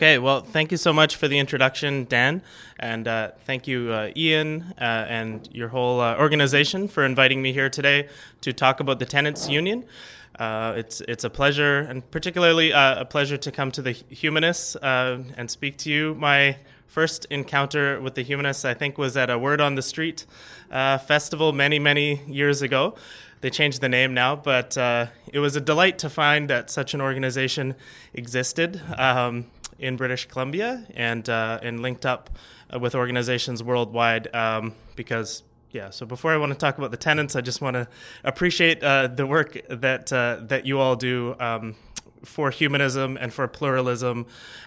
Okay, well, thank you so much for the introduction, Dan, and uh, thank you, uh, Ian, uh, and your whole uh, organization for inviting me here today to talk about the tenants union. Uh, it's it's a pleasure, and particularly uh, a pleasure to come to the humanists and speak to you. My first encounter with the humanists, I think, was at a Word on the Street festival many many years ago. They changed the name now, but it was a delight to find that such an organization existed. Um, in British Columbia and uh, and linked up uh, with organizations worldwide um, because yeah. So before I want to talk about the tenants, I just want to appreciate uh, the work that uh, that you all do. Um, for humanism and for pluralism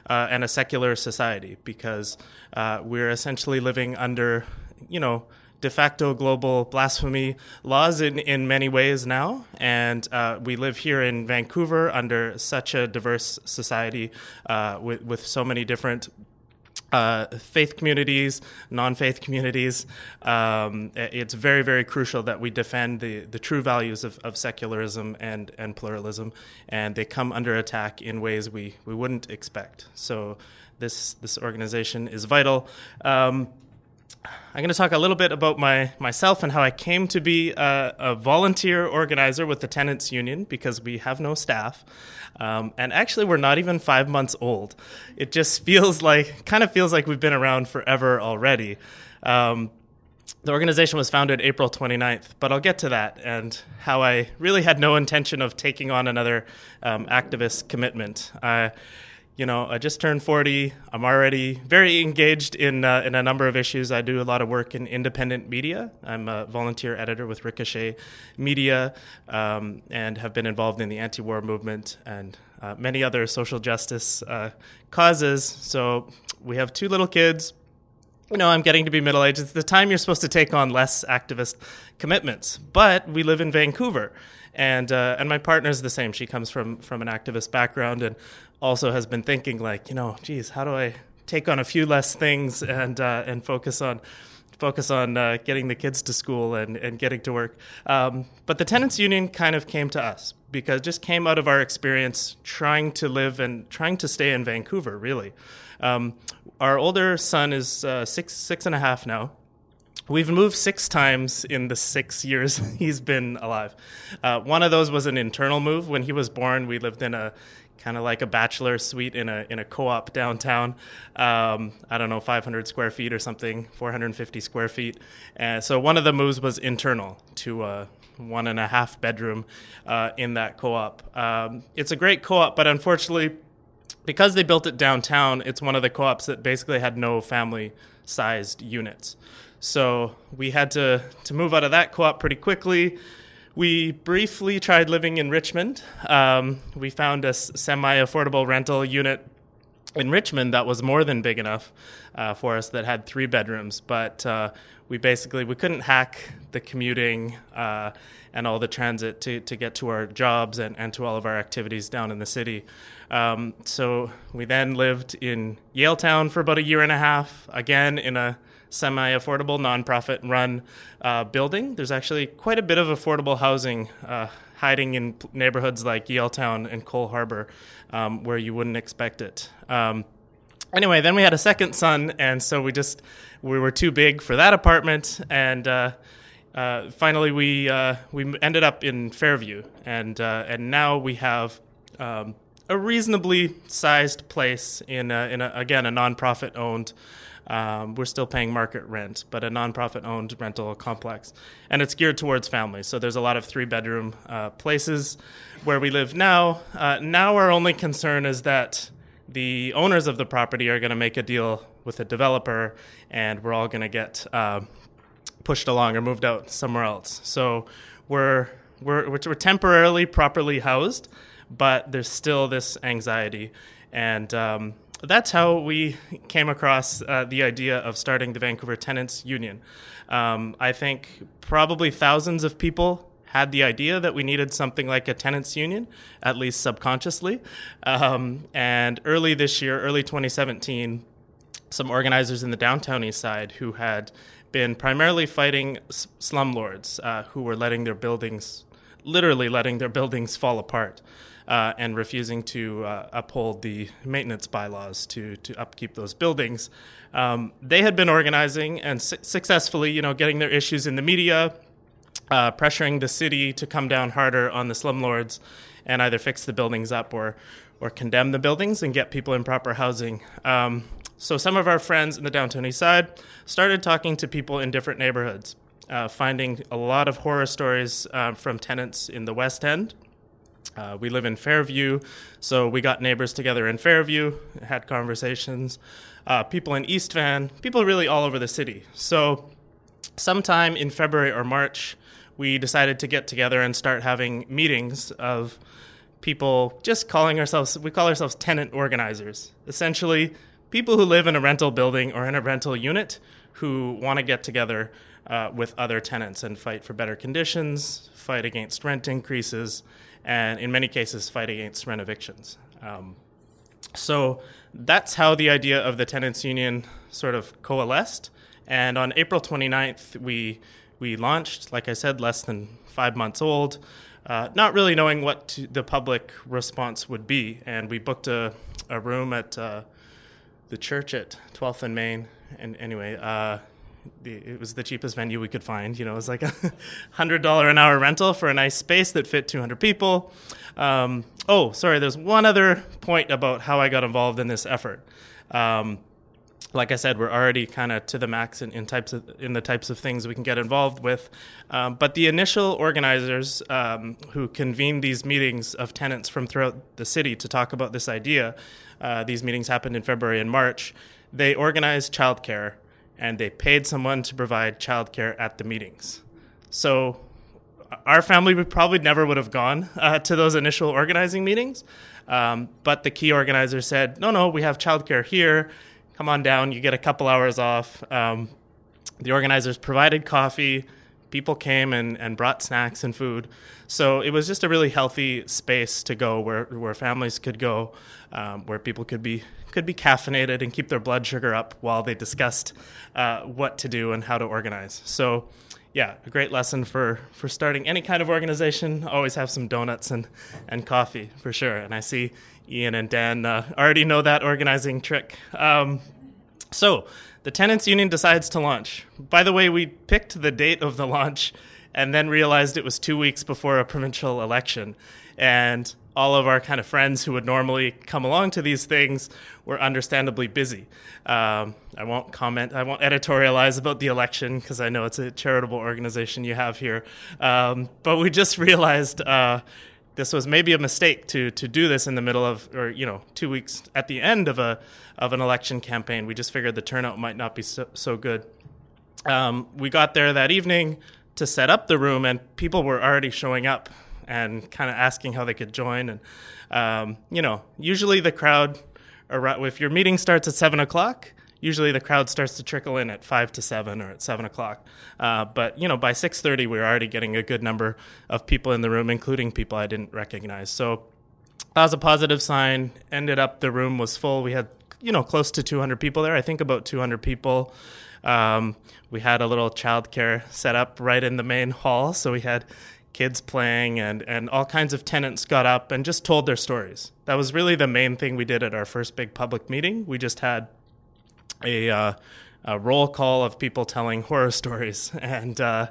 uh, and a secular society, because uh, we're essentially living under, you know, de facto global blasphemy laws in, in many ways now. And uh, we live here in Vancouver under such a diverse society uh, with, with so many different uh, faith communities, non-faith communities. Um, it's very, very crucial that we defend the, the true values of, of secularism and, and pluralism, and they come under attack in ways we, we wouldn't expect. So this this organization is vital. Um, I'm going to talk a little bit about my myself and how I came to be a, a volunteer organizer with the tenants union because we have no staff, um, and actually we're not even five months old. It just feels like kind of feels like we've been around forever already. Um, the organization was founded April 29th, but I'll get to that and how I really had no intention of taking on another um, activist commitment. Uh, you know, I just turned 40. I'm already very engaged in uh, in a number of issues. I do a lot of work in independent media. I'm a volunteer editor with Ricochet Media, um, and have been involved in the anti-war movement and uh, many other social justice uh, causes. So we have two little kids. You know, I'm getting to be middle aged. It's the time you're supposed to take on less activist commitments. But we live in Vancouver and uh, and my partner's the same. She comes from from an activist background and also has been thinking like, you know, geez, how do I take on a few less things and uh, and focus on focus on uh, getting the kids to school and, and getting to work. Um, but the tenants union kind of came to us because just came out of our experience trying to live and trying to stay in Vancouver. Really, um, our older son is uh, six six and a half now, We've moved six times in the six years he's been alive. Uh, one of those was an internal move. When he was born, we lived in a kind of like a bachelor suite in a in a co-op downtown. Um, I don't know, 500 square feet or something, 450 square feet. So one of the moves was internal to a one and a half bedroom uh, in that co-op. Um, it's a great co-op, but unfortunately, because they built it downtown, it's one of the co-ops that basically had no family-sized units. So we had to, to move out of that co op pretty quickly. We briefly tried living in Richmond. Um, we found a semi affordable rental unit in Richmond that was more than big enough uh, for us that had three bedrooms, but uh, we basically we couldn't hack the commuting uh, and all the transit to, to get to our jobs and, and to all of our activities down in the city. Um, so we then lived in Yaletown for about a year and a half, again in a semi affordable nonprofit run uh, building. There's actually quite a bit of affordable housing uh, hiding in neighborhoods like Yaletown and Coal Harbour um, where you wouldn't expect it. Um, anyway, then we had a second son, and so we just we were too big for that apartment, and uh, uh, finally we uh, we ended up in Fairview, and uh, and now we have. Um, a reasonably sized place in, a, in a, again a nonprofit owned um, we're still paying market rent, but a nonprofit owned rental complex. And it's geared towards families. So there's a lot of three bedroom uh, places where we live now. Uh, now, our only concern is that the owners of the property are going to make a deal with a developer and we're all going to get uh, pushed along or moved out somewhere else. So we're, we're, we're temporarily properly housed, but there's still this anxiety And um, that's how we came across uh, the idea of starting the Vancouver Tenants Union. Um, I think probably thousands of people had the idea that we needed something like a tenants union, at least subconsciously. Um, and early this year, early 2017, some organizers in the downtown east side who had been primarily fighting slumlords uh, who were letting their buildings, literally letting their buildings fall apart. Uh, and refusing to uh, uphold the maintenance bylaws to, to upkeep those buildings. Um, they had been organizing and su- successfully, you know, getting their issues in the media, uh, pressuring the city to come down harder on the slumlords and either fix the buildings up or or condemn the buildings and get people in proper housing. Um, so some of our friends in the downtown east side started talking to people in different neighborhoods, uh, finding a lot of horror stories uh, from tenants in the West End. Uh, we live in Fairview, so we got neighbors together in Fairview, had conversations. Uh, people in East Van, people really all over the city. So, sometime in February or March, we decided to get together and start having meetings of people just calling ourselves, we call ourselves tenant organizers. Essentially, people who live in a rental building or in a rental unit who want to get together uh, with other tenants and fight for better conditions, fight against rent increases, and in many cases, fight against rent evictions. Um, so that's how the idea of the tenants union sort of coalesced. And on April 29th, we we launched, like I said, less than five months old, uh, not really knowing what to, the public response would be. And we booked a, a room at uh, the church at 12th and Main. And anyway, uh, the, it was the cheapest venue we could find. You know, it was like a hundred dollar an hour rental for a nice space that fit 200 people. Um, oh, sorry. There's one other point about how I got involved in this effort. Um, like I said, we're already kind of to the max in, in, types of in the types of things we can get involved with. Um, but the initial organizers um, who convened these meetings of tenants from throughout the city to talk about this idea, uh, these meetings happened in February and March. They organized childcare and they paid someone to provide childcare at the meetings. So our family would probably never would have gone uh, to those initial organizing meetings. Um, but the key organizer said, no, no, we have childcare here come on down. You get a couple hours off. Um, the organizers provided coffee. People came and, and brought snacks and food. So it was just a really healthy space to go where, where families could go, um, where people could be could be caffeinated and keep their blood sugar up while they discussed uh, what to do and how to organize. So yeah, a great lesson for, for starting any kind of organization. Always have some donuts and, and coffee for sure. And I see Ian and Dan uh, already know that organizing trick. Um, so the tenants union decides to launch. By the way, we picked the date of the launch and then realized it was two weeks before a provincial election. And all of our kind of friends who would normally come along to these things were understandably busy. Um, I won't comment, I won't editorialize about the election because I know it's a charitable organization you have here. Um, but we just realized uh, this was maybe a mistake to to do this in the middle of or you know two weeks at the end of a of an election campaign. We just figured the turnout might not be so, so good. Um, we got there that evening to set up the room, and people were already showing up and kind of asking how they could join. And um, you know, usually the crowd, if your meeting starts at seven o'clock, usually the crowd starts to trickle in at five to seven or at seven o'clock. Uh, but you know, by six thirty, we were already getting a good number of people in the room, including people I didn't recognize. So that was a positive sign. Ended up the room was full. We had you know close to 200 people there. I think about 200 people. Um, we had a little childcare set up right in the main hall, so we had kids playing and, and all kinds of tenants got up and just told their stories. That was really the main thing we did at our first big public meeting. We just had a, uh, a roll call of people telling horror stories, and uh,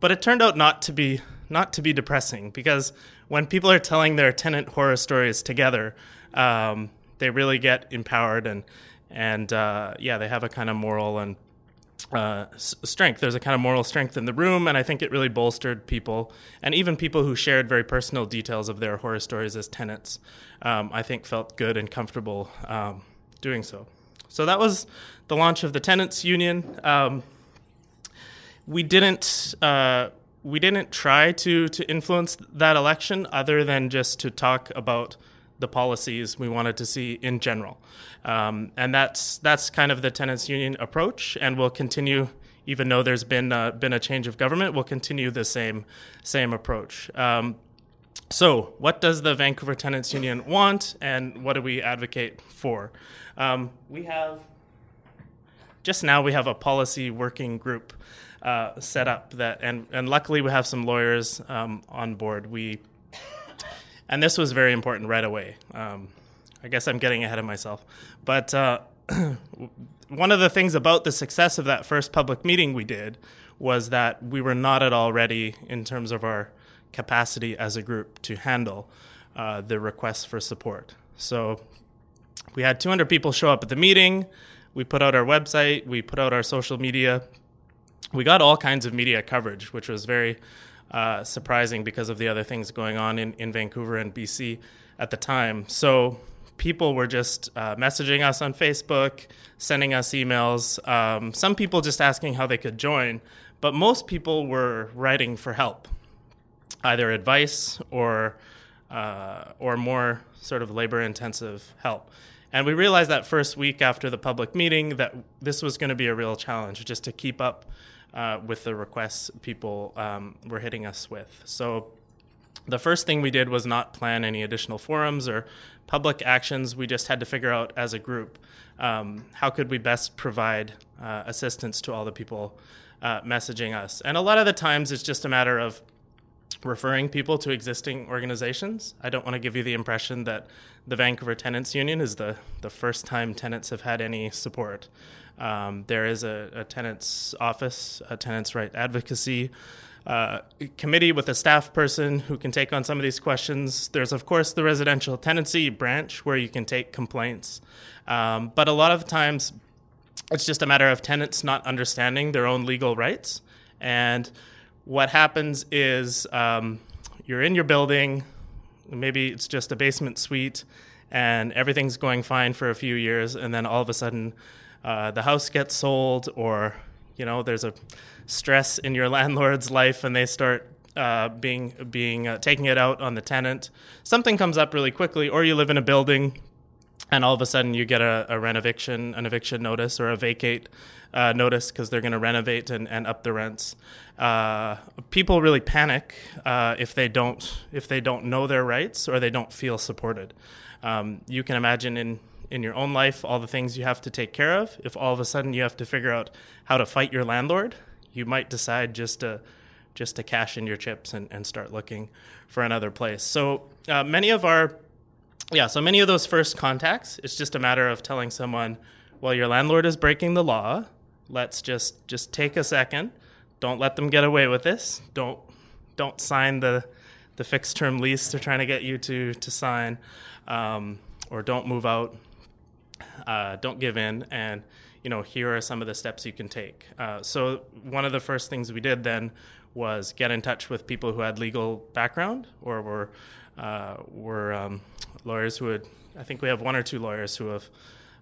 but it turned out not to be not to be depressing because when people are telling their tenant horror stories together, um, they really get empowered and and uh, yeah, they have a kind of moral and uh, strength. There's a kind of moral strength in the room, and I think it really bolstered people, and even people who shared very personal details of their horror stories as tenants. Um, I think felt good and comfortable um, doing so. So that was the launch of the tenants union. Um, we didn't uh, we didn't try to to influence that election other than just to talk about the policies we wanted to see in general. Um, and that's, that's kind of the tenants union approach, and we'll continue, even though there's been, been a change of government, we'll continue the same, same approach. Um, so, what does the Vancouver Tenants Union want, and what do we advocate for? Um, we have just now we have a policy working group uh, set up that, and and luckily we have some lawyers um, on board. We and this was very important right away. Um, I guess I'm getting ahead of myself, but uh, one of the things about the success of that first public meeting we did was that we were not at all ready in terms of our capacity as a group to handle uh, the requests for support. So we had 200 people show up at the meeting. We put out our website, we put out our social media. We got all kinds of media coverage, which was very uh, surprising because of the other things going on in, in Vancouver and BC at the time. So people were just uh, messaging us on Facebook, sending us emails. Um, some people just asking how they could join, but most people were writing for help either advice or uh, or more sort of labor intensive help. And we realized that first week after the public meeting that this was going to be a real challenge just to keep up uh, with the requests people um, were hitting us with. So the first thing we did was not plan any additional forums or public actions. We just had to figure out as a group um, how could we best provide uh, assistance to all the people uh, messaging us. And a lot of the times it's just a matter of referring people to existing organizations. I don't want to give you the impression that the Vancouver Tenants Union is the, the first time tenants have had any support. Um, there is a, a, tenants office, a tenants right advocacy uh, committee with a staff person who can take on some of these questions. There's, of course, the residential tenancy branch where you can take complaints. Um, but a lot of times, it's just a matter of tenants not understanding their own legal rights and what happens is um, you're in your building, maybe it's just a basement suite, and everything's going fine for a few years, and then all of a sudden uh, the house gets sold, or you know there's a stress in your landlord's life, and they start uh, being being uh, taking it out on the tenant. Something comes up really quickly, or you live in a building, and all of a sudden you get a, a renoviction, an eviction notice, or a vacate uh, notice because they're going to renovate and, and up the rents. Uh, people really panic uh, if they don't if they don't know their rights or they don't feel supported. Um, you can imagine in in your own life all the things you have to take care of. If all of a sudden you have to figure out how to fight your landlord, you might decide just to just to cash in your chips and, and start looking for another place. So uh, many of our yeah, so many of those first contacts, it's just a matter of telling someone, well, your landlord is breaking the law let's just just take a second. Don't let them get away with this. Don't don't sign the the fixed term lease they're trying to get you to to sign, um, or don't move out. Uh, don't give in, and you know here are some of the steps you can take. Uh, so one of the first things we did then was get in touch with people who had legal background or were uh, were um, lawyers who had. I think we have one or two lawyers who have,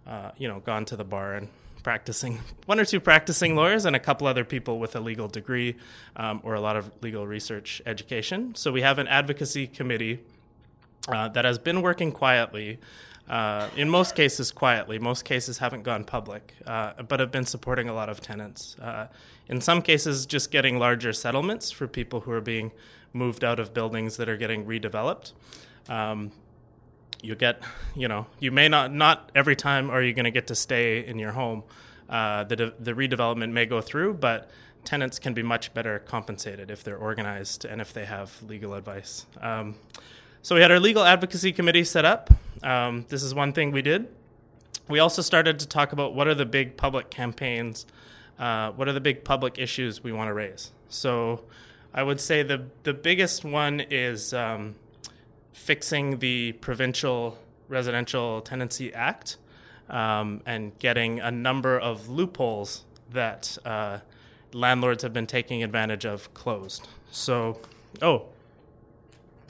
uh, you know, gone to the bar and practicing, one or two practicing lawyers, and a couple other people with a legal degree um, or a lot of legal research education. So we have an advocacy committee uh, that has been working quietly. Uh, in most cases, quietly. Most cases haven't gone public, uh, but have been supporting a lot of tenants. Uh, in some cases, just getting larger settlements for people who are being moved out of buildings that are getting redeveloped. Um, you get, you know, you may not not every time are you going to get to stay in your home. Uh, the de- the redevelopment may go through, but tenants can be much better compensated if they're organized and if they have legal advice. Um, so we had our legal advocacy committee set up. Um, this is one thing we did. We also started to talk about what are the big public campaigns, uh, what are the big public issues we want to raise. So I would say the the biggest one is um, fixing the provincial residential tenancy act um, and getting a number of loopholes that uh, landlords have been taking advantage of closed. So, oh,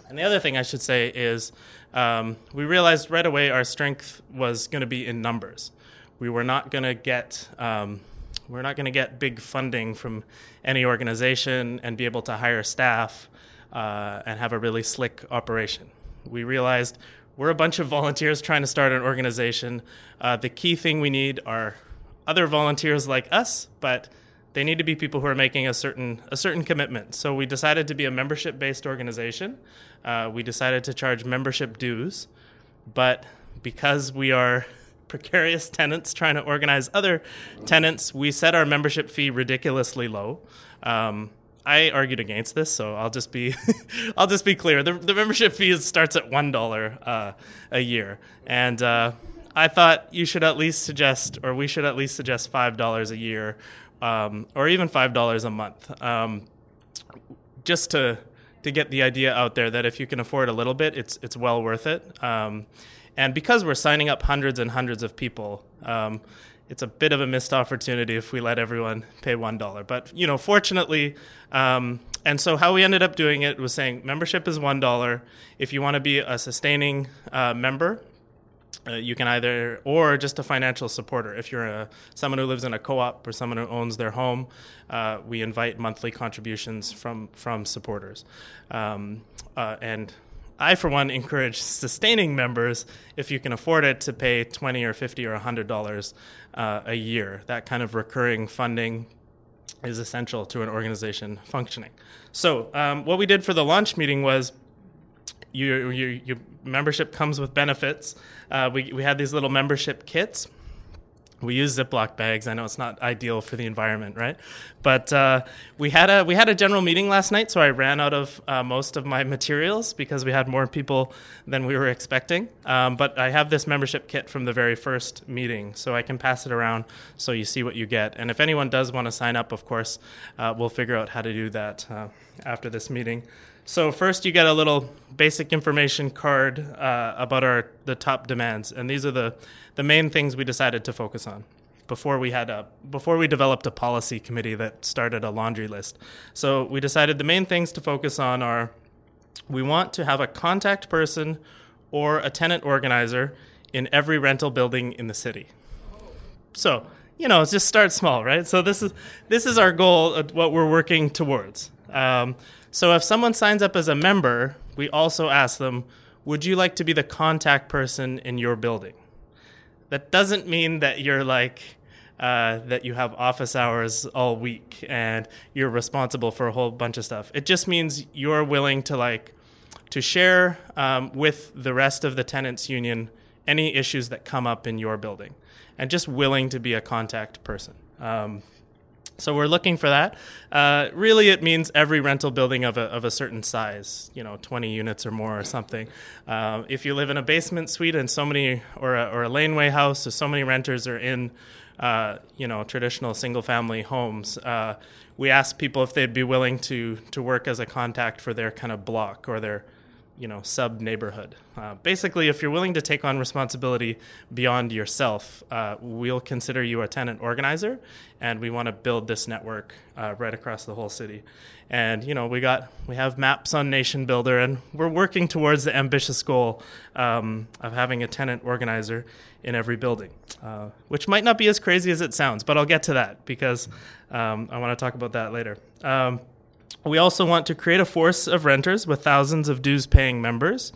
and the other thing I should say is um, we realized right away our strength was going to be in numbers. We were not going to get um, we're not going to get big funding from any organization and be able to hire staff uh, and have a really slick operation. We realized we're a bunch of volunteers trying to start an organization. Uh, the key thing we need are other volunteers like us, but they need to be people who are making a certain a certain commitment. So we decided to be a membership based organization. Uh, we decided to charge membership dues, but because we are precarious tenants trying to organize other tenants, we set our membership fee ridiculously low. Um, I argued against this, so I'll just be I'll just be clear. The, the membership fee starts at one dollar uh, a year, and uh, I thought you should at least suggest, or we should at least suggest five dollars a year, um, or even five dollars a month, um, just to to get the idea out there that if you can afford a little bit, it's it's well worth it. Um, and because we're signing up hundreds and hundreds of people, um, it's a bit of a missed opportunity if we let everyone pay one dollar. But you know, fortunately, um, and so how we ended up doing it was saying membership is one dollar. If you want to be a sustaining uh, member, uh, you can either or just a financial supporter if you're a, someone who lives in a co-op or someone who owns their home uh, we invite monthly contributions from from supporters um, uh, and I, for one, encourage sustaining members, if you can afford it, to pay 20 or 50 or $100 uh, a year. That kind of recurring funding is essential to an organization functioning. So, um, what we did for the launch meeting was your, your, membership comes with benefits. Uh, we, we had these little membership kits we use Ziploc bags. I know it's not ideal for the environment, right? But uh, we had a we had a general meeting last night, so I ran out of uh, most of my materials because we had more people than we were expecting. Um, but I have this membership kit from the very first meeting, so I can pass it around so you see what you get. And if anyone does want to sign up, of course, uh, we'll figure out how to do that uh, after this meeting. So first, you get a little basic information card uh, about our the top demands, and these are the the main things we decided to focus on before we had a before we developed a policy committee that started a laundry list. So we decided the main things to focus on are we want to have a contact person or a tenant organizer in every rental building in the city. So you know, just start small, right? So this is this is our goal, what we're working towards. Um, so if someone signs up as a member, we also ask them, would you like to be the contact person in your building? That doesn't mean that you're like, uh, that you have office hours all week and you're responsible for a whole bunch of stuff. It just means you're willing to like, to share um, with the rest of the tenants union any issues that come up in your building and just willing to be a contact person. Um, so we're looking for that. Uh, really, it means every rental building of a, of a certain size, you know, 20 units or more or something. Uh, if you live in a basement suite and so many, or a, or a laneway house, so so many renters are in, uh, you know, traditional single family homes, uh, we ask people if they'd be willing to, to work as a contact for their kind of block or their you know sub neighborhood. Uh, basically, if you're willing to take on responsibility beyond yourself, uh, we'll consider you a tenant organizer, and we want to build this network uh, right across the whole city. And you know we got we have maps on Nation Builder, and we're working towards the ambitious goal um, of having a tenant organizer in every building, uh, which might not be as crazy as it sounds, but I'll get to that because um, I want to talk about that later. Um, we also want to create a force of renters with thousands of dues paying members.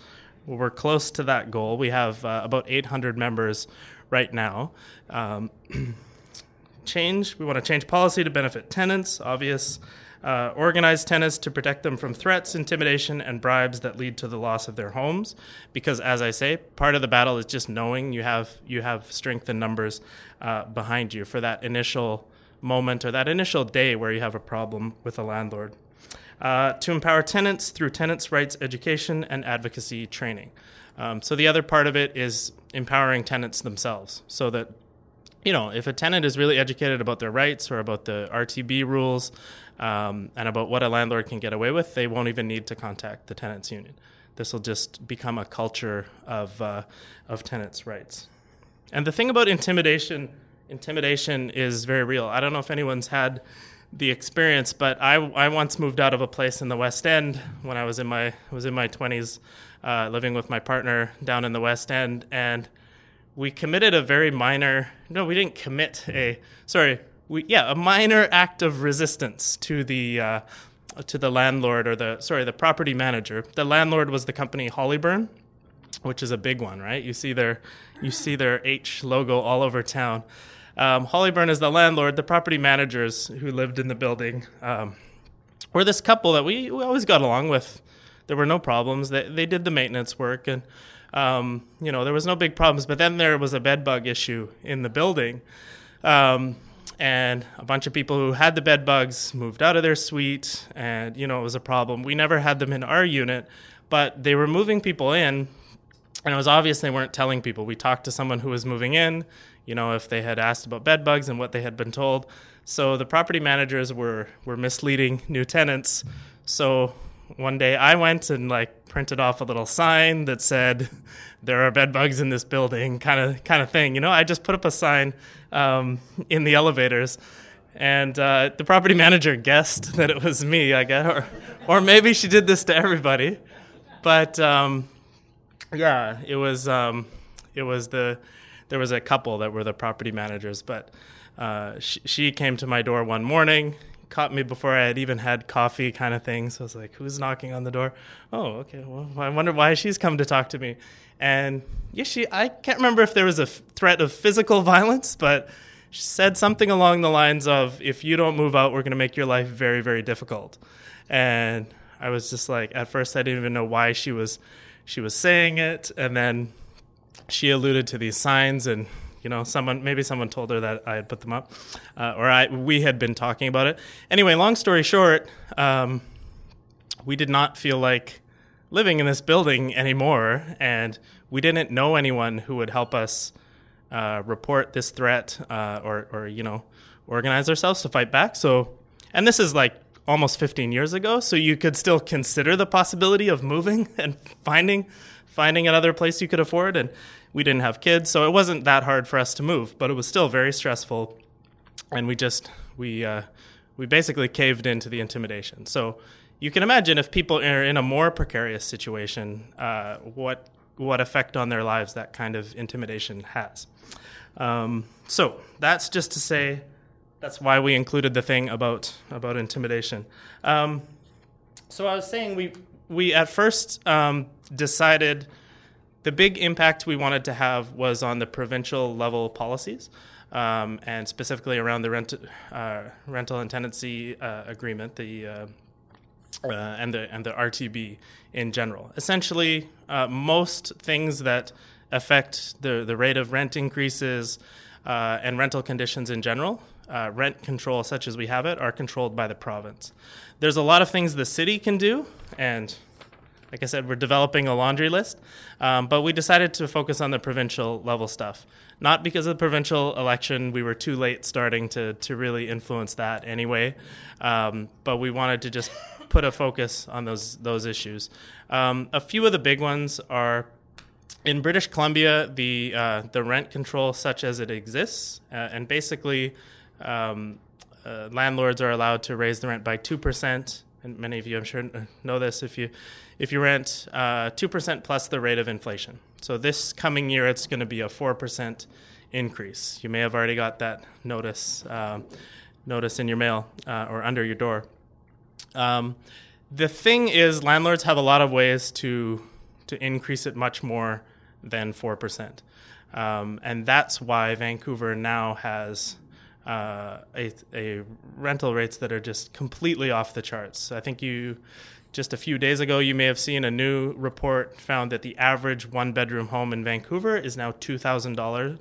We're close to that goal. We have uh, about 800 members right now. Um, change, we want to change policy to benefit tenants, obvious. Uh, organize tenants to protect them from threats, intimidation, and bribes that lead to the loss of their homes. Because, as I say, part of the battle is just knowing you have you have strength in numbers uh, behind you for that initial moment or that initial day where you have a problem with a landlord uh, to empower tenants through tenants' rights education and advocacy training. Um, so the other part of it is empowering tenants themselves so that you know if a tenant is really educated about their rights or about the RTB rules um, and about what a landlord can get away with, they won't even need to contact the tenants union. This will just become a culture of uh, of tenants' rights. And the thing about intimidation, intimidation is very real. I don't know if anyone's had the experience. But I, I once moved out of a place in the West End when I was in my was in my twenties, uh, living with my partner down in the West End, and we committed a very minor. No, we didn't commit a. Sorry, we yeah a minor act of resistance to the. Uh, to the landlord or the sorry the property manager. The landlord was the company Hollyburn, which is a big one, right? You see their you see their H logo all over town. Um, Hollyburn is the landlord. The property managers who lived in the building um, were this couple that we, we always got along with. There were no problems. They they did the maintenance work and. Um, you know, there was no big problems, but then there was a bed bug issue in the building. Um, and a bunch of people who had the bed bugs moved out of their suite, and you know it was a problem. We never had them in our unit, but they were moving people in, and it was obvious they weren't telling people. We talked to someone who was moving in, you know, if they had asked about bed bugs and what they had been told. So the property managers were were misleading new tenants. So one day I went and like printed off a little sign that said there are bed bugs in this building kind of kind of thing you know i just put up a sign um, in the elevators and uh, the property manager guessed that it was me i guess or, or maybe she did this to everybody but um, yeah it was um, it was the there was a couple that were the property managers but uh, she, she came to my door one morning caught me before I had even had coffee, kind of thing. So I was like, "Who's knocking on the door?" Oh, okay. Well, I wonder why she's come to talk to me. And yeah, she. I can't remember if there was a f- threat of physical violence, but she said something along the lines of, "If you don't move out, we're going to make your life very, very difficult." And I was just like, at first, I didn't even know why she was she was saying it, and then she alluded to these signs and you know, someone maybe someone told her that I had put them up, uh, or I we had been talking about it. Anyway, long story short, um, we did not feel like living in this building anymore, and we didn't know anyone who would help us uh, report this threat uh, or or you know organize ourselves to fight back. So, and this is like almost 15 years ago, so you could still consider the possibility of moving and finding finding another place you could afford and we didn't have kids, so it wasn't that hard for us to move, but it was still very stressful, and we just we uh, we basically caved into the intimidation. So you can imagine if people are in a more precarious situation, uh, what what effect on their lives that kind of intimidation has. Um, so that's just to say that's why we included the thing about about intimidation. Um, so I was saying we we at first um, decided the big impact we wanted to have was on the provincial level policies. Um, and specifically around the rent, uh, rental and tenancy uh, agreement, the uh, uh and the and the RTB in general. Essentially, uh, most things that affect the the rate of rent increases uh, and rental conditions in general, rent control such as we have it, are controlled by the province. There's a lot of things the city can do, and like I said, we're developing a laundry list, um, but we decided to focus on the provincial level stuff. Not because of the provincial election, we were too late starting to, to really influence that anyway, um, but we wanted to just put a focus on those, those issues. Um, a few of the big ones are in British Columbia, the, uh, the rent control, such as it exists, uh, and basically, um, uh, landlords are allowed to raise the rent by 2%. And many of you, I'm sure, know this if you if you rent uh, 2% plus the rate of inflation. So this coming year, it's going to be a 4% increase. You may have already got that notice, uh, notice in your mail uh, or under your door. Um, the thing is, landlords have a lot of ways to, to increase it much more than 4%. Um, and that's why Vancouver now has uh, a, a rental rates that are just completely off the charts. I think you just a few days ago, you may have seen a new report found that the average one bedroom home in Vancouver is now $2,000,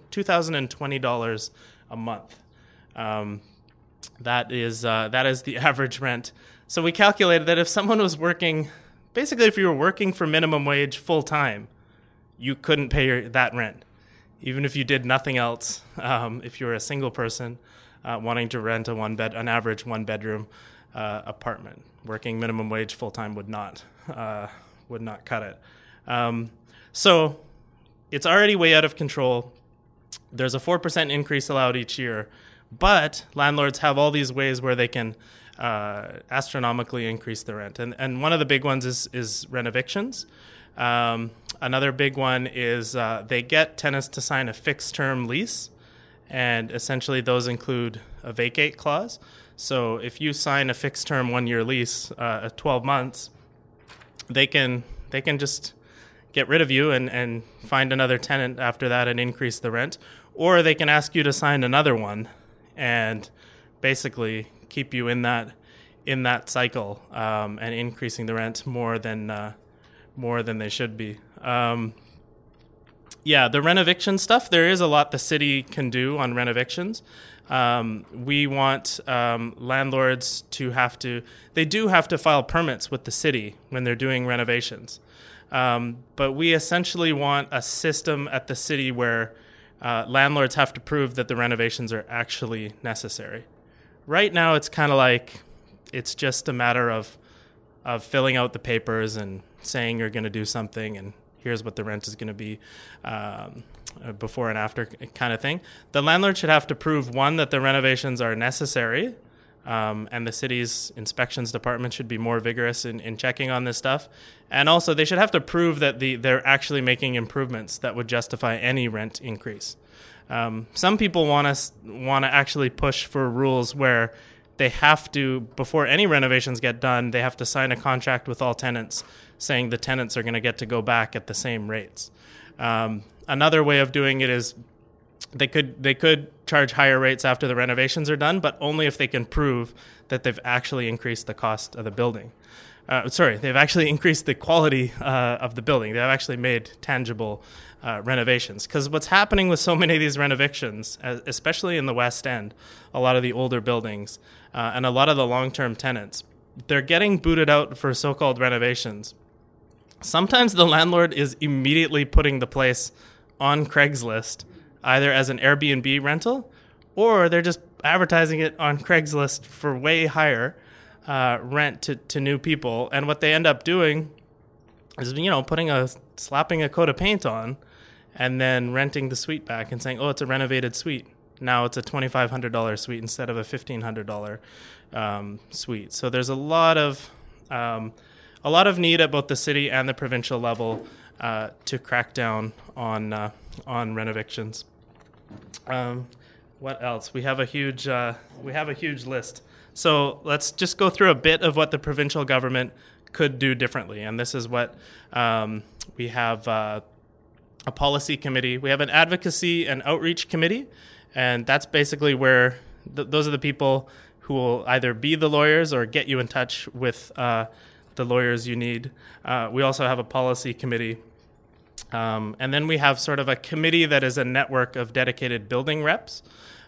$2,020 a month. Um, that is uh, that is the average rent. So we calculated that if someone was working, basically, if you were working for minimum wage full time, you couldn't pay your, that rent, even if you did nothing else. Um, if you were a single person uh, wanting to rent a one bed, an average one bedroom uh, apartment. Working minimum wage full time would not uh, would not cut it. Um, so it's already way out of control. There's a four percent increase allowed each year, but landlords have all these ways where they can uh, astronomically increase the rent. And and one of the big ones is is rent evictions. Um, another big one is uh, they get tenants to sign a fixed term lease, and essentially those include a vacate clause. So if you sign a fixed term one year lease, uh, 12 months, they can they can just get rid of you and, and find another tenant after that and increase the rent, or they can ask you to sign another one and basically keep you in that in that cycle um, and increasing the rent more than uh, more than they should be. Um, yeah, the renoviction stuff. There is a lot the city can do on renovictions. Um, we want um, landlords to have to. They do have to file permits with the city when they're doing renovations, um, but we essentially want a system at the city where uh, landlords have to prove that the renovations are actually necessary. Right now, it's kind of like it's just a matter of of filling out the papers and saying you're going to do something and here's what the rent is going to be um, before and after kind of thing. The landlord should have to prove one that the renovations are necessary, um, and the city's inspections department should be more vigorous in, in checking on this stuff. And also, they should have to prove that the, they're actually making improvements that would justify any rent increase. Um, some people want to want to actually push for rules where they have to before any renovations get done they have to sign a contract with all tenants saying the tenants are going to get to go back at the same rates um, another way of doing it is they could they could charge higher rates after the renovations are done but only if they can prove that they've actually increased the cost of the building uh, sorry, they've actually increased the quality uh, of the building. They've actually made tangible uh, renovations. Because what's happening with so many of these renovations, especially in the West End, a lot of the older buildings, uh, and a lot of the long term tenants, they're getting booted out for so called renovations. Sometimes the landlord is immediately putting the place on Craigslist, either as an Airbnb rental or they're just advertising it on Craigslist for way higher uh, rent to, to new people. And what they end up doing is, you know, putting a slapping a coat of paint on and then renting the suite back and saying, oh, it's a renovated suite. Now it's a $2,500 suite instead of a $1,500 um, suite. So there's a lot of um, a lot of need at both the city and the provincial level uh, to crack down on uh, on renovictions. Um, what else? We have a huge uh, we have a huge list. So let's just go through a bit of what the provincial government could do differently. And this is what um, we have uh, a policy committee, we have an advocacy and outreach committee. And that's basically where th- those are the people who will either be the lawyers or get you in touch with uh, the lawyers you need. Uh, we also have a policy committee. Um, and then we have sort of a committee that is a network of dedicated building reps.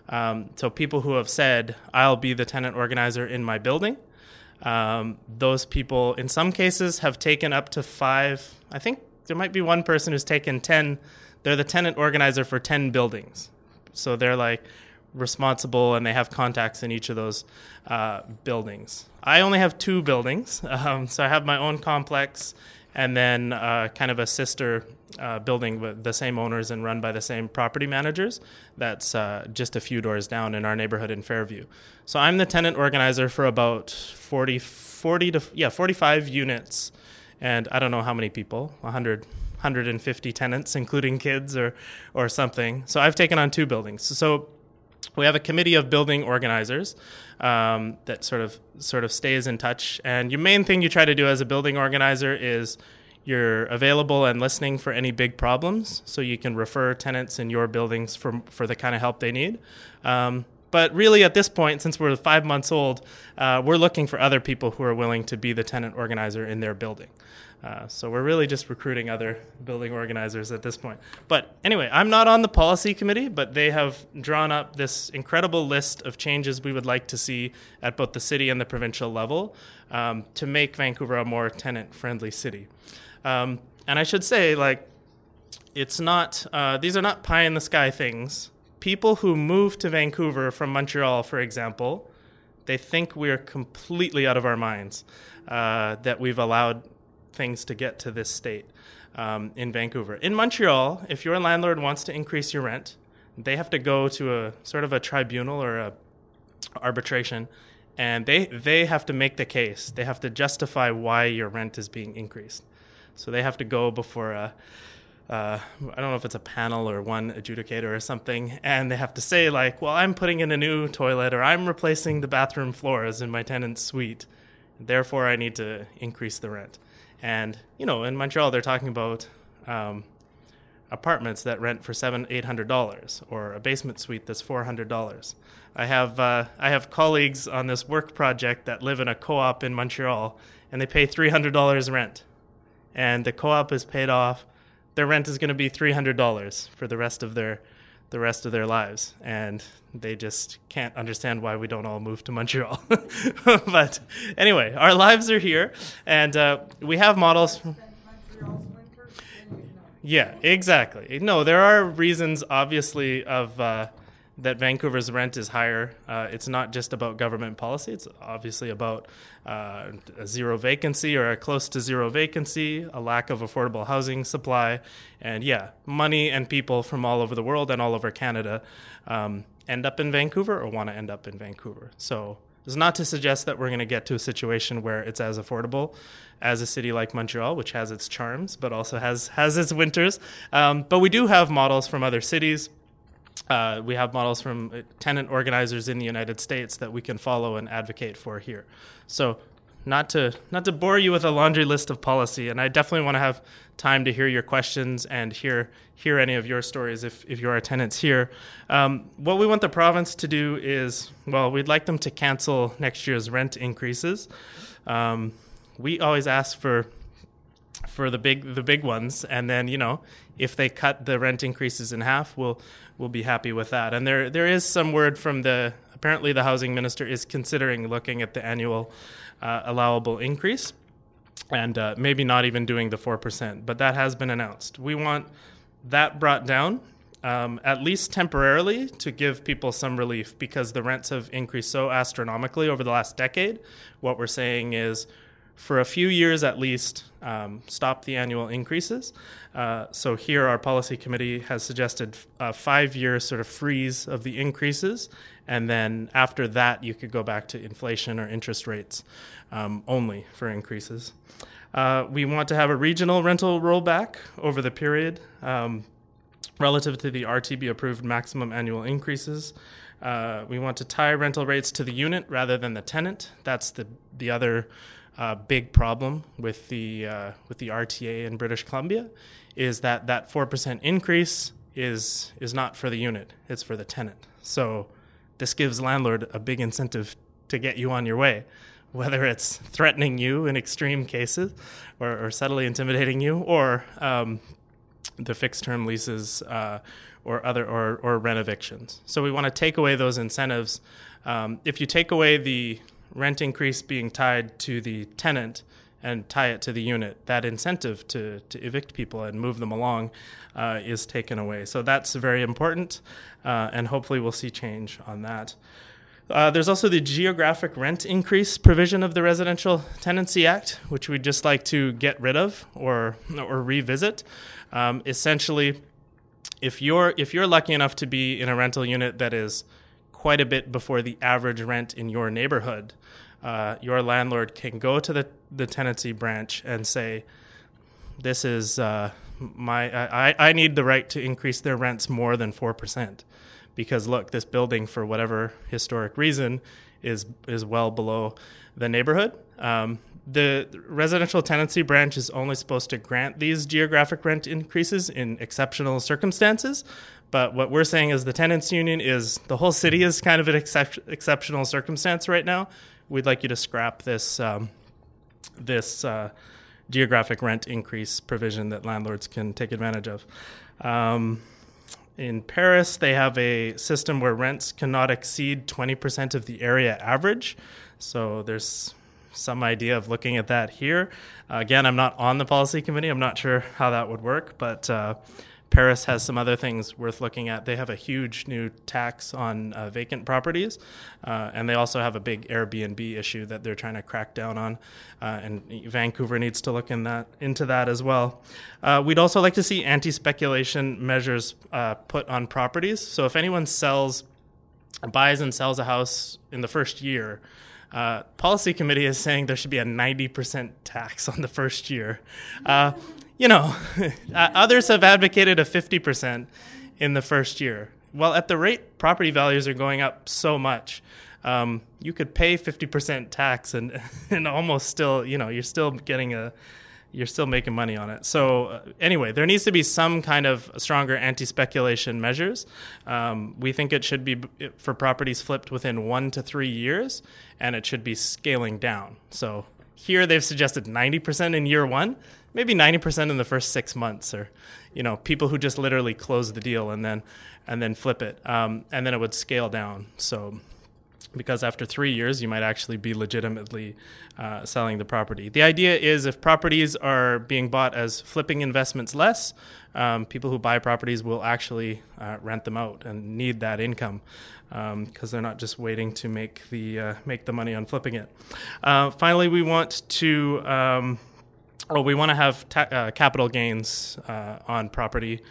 Um, so people who have said, I'll be the tenant organizer in my building. Um, those people, in some cases, have taken up to five. I think there might be one person who's taken 10. They're the tenant organizer for 10 buildings. So they're like responsible and they have contacts in each of those uh, buildings. I only have two buildings. Um, so I have my own complex and then uh, kind of a sister uh, building with the same owners and run by the same property managers. That's uh, just a few doors down in our neighborhood in Fairview. So I'm the tenant organizer for about 40, 40 to yeah 45 units, and I don't know how many people, 100. 150 tenants, including kids or, or something. So I've taken on two buildings. So we have a committee of building organizers um, that sort of sort of stays in touch. And your main thing you try to do as a building organizer is you're available and listening for any big problems, so you can refer tenants in your buildings for for the kind of help they need. Um, but really, at this point, since we're five months old, uh, we're looking for other people who are willing to be the tenant organizer in their building. Uh, so we're really just recruiting other building organizers at this point. But anyway, I'm not on the policy committee, but they have drawn up this incredible list of changes we would like to see at both the city and the provincial level um, to make Vancouver a more tenant friendly city. Um, and I should say, like, it's not, uh, these are not pie in the sky things. People who move to Vancouver from Montreal, for example, they think we're completely out of our minds uh, that we've allowed things to get to this state um, in Vancouver. In Montreal, if your landlord wants to increase your rent, they have to go to a sort of a tribunal or a arbitration, and they they have to make the case. They have to justify why your rent is being increased. So they have to go before a uh, I don't know if it's a panel or one adjudicator or something, and they have to say like, "Well, I'm putting in a new toilet, or I'm replacing the bathroom floors in my tenant's suite, therefore I need to increase the rent." And you know, in Montreal, they're talking about um, apartments that rent for seven, eight hundred dollars, or a basement suite that's four hundred dollars. I have uh, I have colleagues on this work project that live in a co-op in Montreal, and they pay three hundred dollars rent, and the co-op is paid off. Their rent is going to be three hundred dollars for the rest of their the rest of their lives, and they just can't understand why we don't all move to Montreal. but anyway, our lives are here, and uh, we have models. Yeah, exactly. No, there are reasons, obviously, of uh, that Vancouver's rent is higher. Uh, it's not just about government policy. It's obviously about uh, a zero vacancy or a close to zero vacancy, a lack of affordable housing supply, and yeah, money and people from all over the world and all over Canada um, end up in Vancouver or want to end up in Vancouver. So it's not to suggest that we're going to get to a situation where it's as affordable as a city like Montreal, which has its charms but also has has its winters. Um, but we do have models from other cities uh, we have models from uh, tenant organizers in the United States that we can follow and advocate for here. So, not to not to bore you with a laundry list of policy, and I definitely want to have time to hear your questions and hear hear any of your stories if if you are tenants here. Um, what we want the province to do is, well, we'd like them to cancel next year's rent increases. Um, we always ask for for the big the big ones, and then you know if they cut the rent increases in half, we'll we'll be happy with that. And there there is some word from the apparently the housing minister is considering looking at the annual uh, allowable increase, and uh, maybe not even doing the four percent, but that has been announced. We want that brought down. Um, at least temporarily, to give people some relief because the rents have increased so astronomically over the last decade. What we're saying is for a few years at least, um, stop the annual increases. Uh, so here, our policy committee has suggested a five-year sort of freeze of the increases, and then after that, you could go back to inflation or interest rates um, only for increases. Uh, we want to have a regional rental rollback over the period um, relative to the RTB approved maximum annual increases. Uh, we want to tie rental rates to the unit rather than the tenant. That's the the other uh, big problem with the uh, with the RTA in British Columbia is that that four percent increase is is not for the unit; it's for the tenant. So this gives landlord a big incentive to get you on your way, whether it's threatening you in extreme cases, or, or subtly intimidating you, or um, the fixed term leases. Uh, or other or, or rent evictions. So we want to take away those incentives. Um, if you take away the rent increase being tied to the tenant and tie it to the unit, that incentive to, to evict people and move them along uh, is taken away. So that's very important, uh, and hopefully we'll see change on that. Uh, there's also the geographic rent increase provision of the Residential Tenancy Act, which we'd just like to get rid of or or revisit. Um, essentially, if you're if you're lucky enough to be in a rental unit that is quite a bit before the average rent in your neighborhood, uh, your landlord can go to the, the tenancy branch and say, "This is uh, my I, I need the right to increase their rents more than four percent, because look, this building for whatever historic reason is is well below the neighborhood." Um, the residential tenancy branch is only supposed to grant these geographic rent increases in exceptional circumstances. But what we're saying is the tenants union is the whole city is kind of an excep- exceptional circumstance right now. We'd like you to scrap this um, this uh, geographic rent increase provision that landlords can take advantage of. Um, in Paris, they have a system where rents cannot exceed 20% of the area average. So there's some idea of looking at that here. Uh, again, I'm not on the policy committee. I'm not sure how that would work, but uh, Paris has some other things worth looking at. They have a huge new tax on uh, vacant properties, uh, and they also have a big Airbnb issue that they're trying to crack down on. Uh, and Vancouver needs to look in that into that as well. Uh, we'd also like to see anti-speculation measures uh, put on properties. So if anyone sells, buys and sells a house in the first year. Uh, policy committee is saying there should be a 90% tax on the first year. Uh, you know, others have advocated a 50% in the first year. Well, at the rate property values are going up so much, um, you could pay 50% tax and, and almost still, you know, you're still getting a, you're still making money on it. So uh, anyway, there needs to be some kind of stronger anti-speculation measures. Um, we think it should be for properties flipped within one to three years, and it should be scaling down. So here they've suggested 90% in year one, maybe 90% in the first six months, or you know, people who just literally close the deal and then and then flip it, um, and then it would scale down. So because after three years, you might actually be legitimately uh, selling the property. The idea is if properties are being bought as flipping investments less, um, people who buy properties will actually uh, rent them out and need that income because um, they're not just waiting to make the uh, make the money on flipping it. Uh, finally, we want to. Um, well, we want to have ta- uh, capital gains uh, on property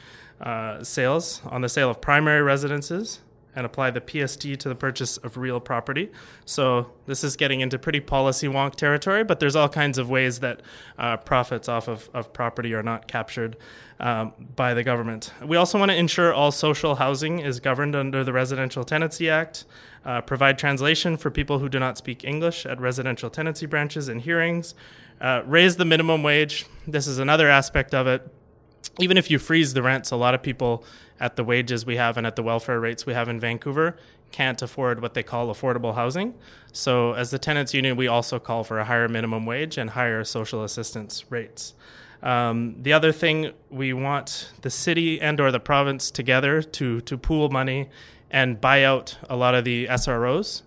sales on the sale of primary residences and apply the PST to the purchase of real property. So this is getting into pretty policy wonk territory, but there's all kinds of ways that uh, profits off of, of property are not captured um, by the government. We also want to ensure all social housing is governed under the Residential Tenancy Act, uh, provide translation for people who do not speak English at residential tenancy branches and hearings, uh, raise the minimum wage. This is another aspect of it even if you freeze the rents, a lot of people at the wages we have and at the welfare rates we have in Vancouver can't afford what they call affordable housing. So, as the tenants union, we also call for a higher minimum wage and higher social assistance rates. Um, the other thing we want the city and or the province together to to pool money and buy out a lot of the SROs,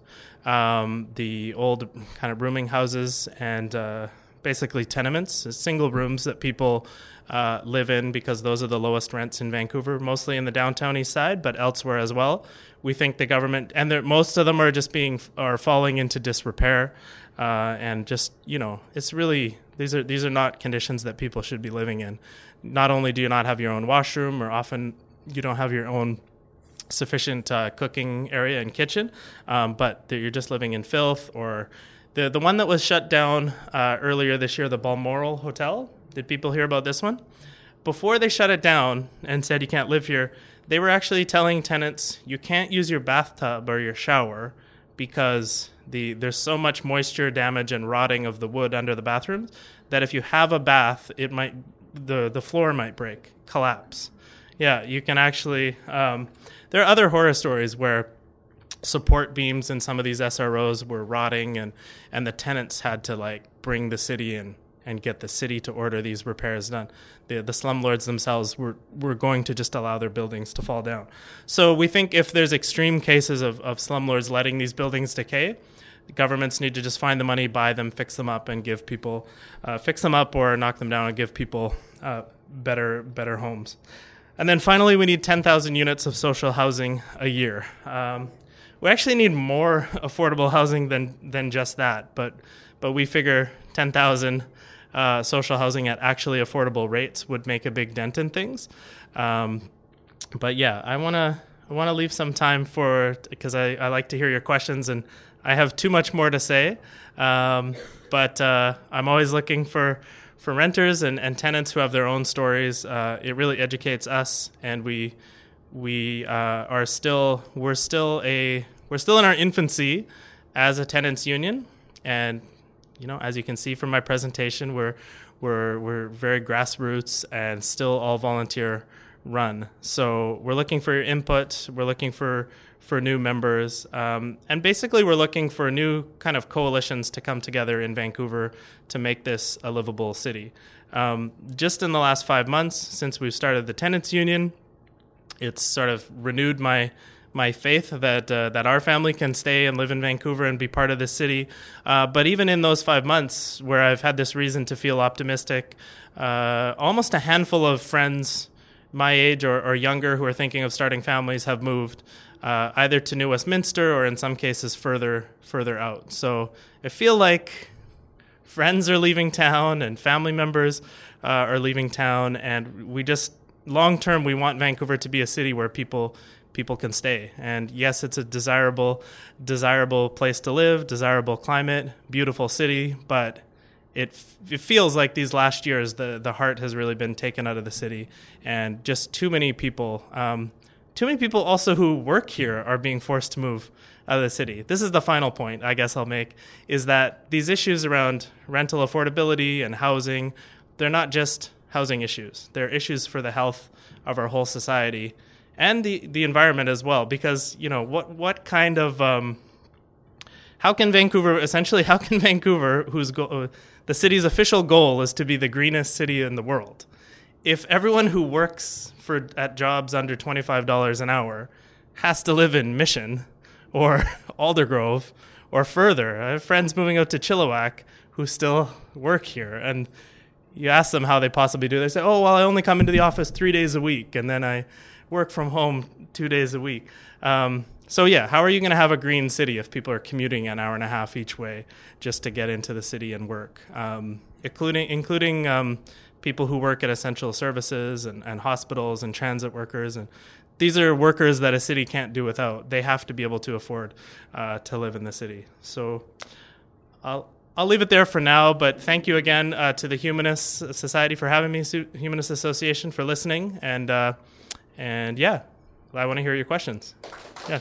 um, the old kind of rooming houses and uh, basically tenements, single rooms that people uh, live in because those are the lowest rents in Vancouver, mostly in the downtown east side, but elsewhere as well. We think the government and most of them are just being are falling into disrepair, uh, and just you know, it's really these are these are not conditions that people should be living in. Not only do you not have your own washroom, or often you don't have your own sufficient uh, cooking area and kitchen, um, but you're just living in filth or the the one that was shut down uh, earlier this year, the Balmoral Hotel. Did people hear about this one? Before they shut it down and said you can't live here, they were actually telling tenants you can't use your bathtub or your shower because the there's so much moisture damage and rotting of the wood under the bathrooms that if you have a bath, it might the the floor might break, collapse. Yeah, you can actually. Um, there are other horror stories where support beams in some of these SROs were rotting, and and the tenants had to like bring the city in and get the city to order these repairs done. The the slumlords themselves were were going to just allow their buildings to fall down. So we think if there's extreme cases of, of slumlords letting these buildings decay, governments need to just find the money, buy them, fix them up, and give people uh, fix them up or knock them down and give people uh, better better homes. And then finally, we need 10,000 units of social housing a year. Um, we actually need more affordable housing than than just that, but but we figure 10,000 uh, social housing at actually affordable rates would make a big dent in things. Um, but yeah, I want to I want to leave some time for because I, I like to hear your questions and I have too much more to say. Um, but uh, I'm always looking for for renters and, and tenants who have their own stories. Uh, it really educates us, and we we uh, are still we're still a we're still in our infancy as a tenants union, and you know as you can see from my presentation, we're we're we're very grassroots and still all volunteer run. So we're looking for your input. We're looking for for new members, um, and basically we're looking for new kind of coalitions to come together in Vancouver to make this a livable city. Um, just in the last five months since we've started the tenants union it's sort of renewed my my faith that uh, that our family can stay and live in Vancouver and be part of the city. Uh, but even in those five months, where I've had this reason to feel optimistic, uh, almost a handful of friends my age or, or, younger who are thinking of starting families have moved uh, either to New Westminster or in some cases further further out. So I feel like friends are leaving town and family members uh, are leaving town, and we just long term, we want Vancouver to be a city where people people can stay. And yes, it's a desirable desirable place to live, desirable climate, beautiful city, but it it feels like these last years the the heart has really been taken out of the city, and just too many people. Um, too many people also who work here are being forced to move out of the city. This is the final point I guess I'll make is that these issues around rental affordability and housing they're not just housing issues. They're issues for the health of our whole society and the, the environment as well. Because you know what what kind of um, how can Vancouver essentially how can Vancouver, whose go- the city's official goal is to be the greenest city in the world, if everyone who works for at jobs under twenty five dollars an hour has to live in Mission or Aldergrove or further, I have friends moving out to Chilliwack who still work here and you ask them how they possibly do. They say, "Oh, well, I only come into the office three days a week, and then I work from home two days a week." Um, so yeah, how are you going to have a green city if people are commuting an hour and a half each way just to get into the city and work, um, including including um, people who work at essential services and, and hospitals and transit workers and these are workers that a city can't do without. They have to be able to afford uh, to live in the city. So I'll I'll leave it there for now, but thank you again uh, to the Humanist Society for having me, Humanist Association for listening, and uh, and yeah, I want to hear your questions. Yeah.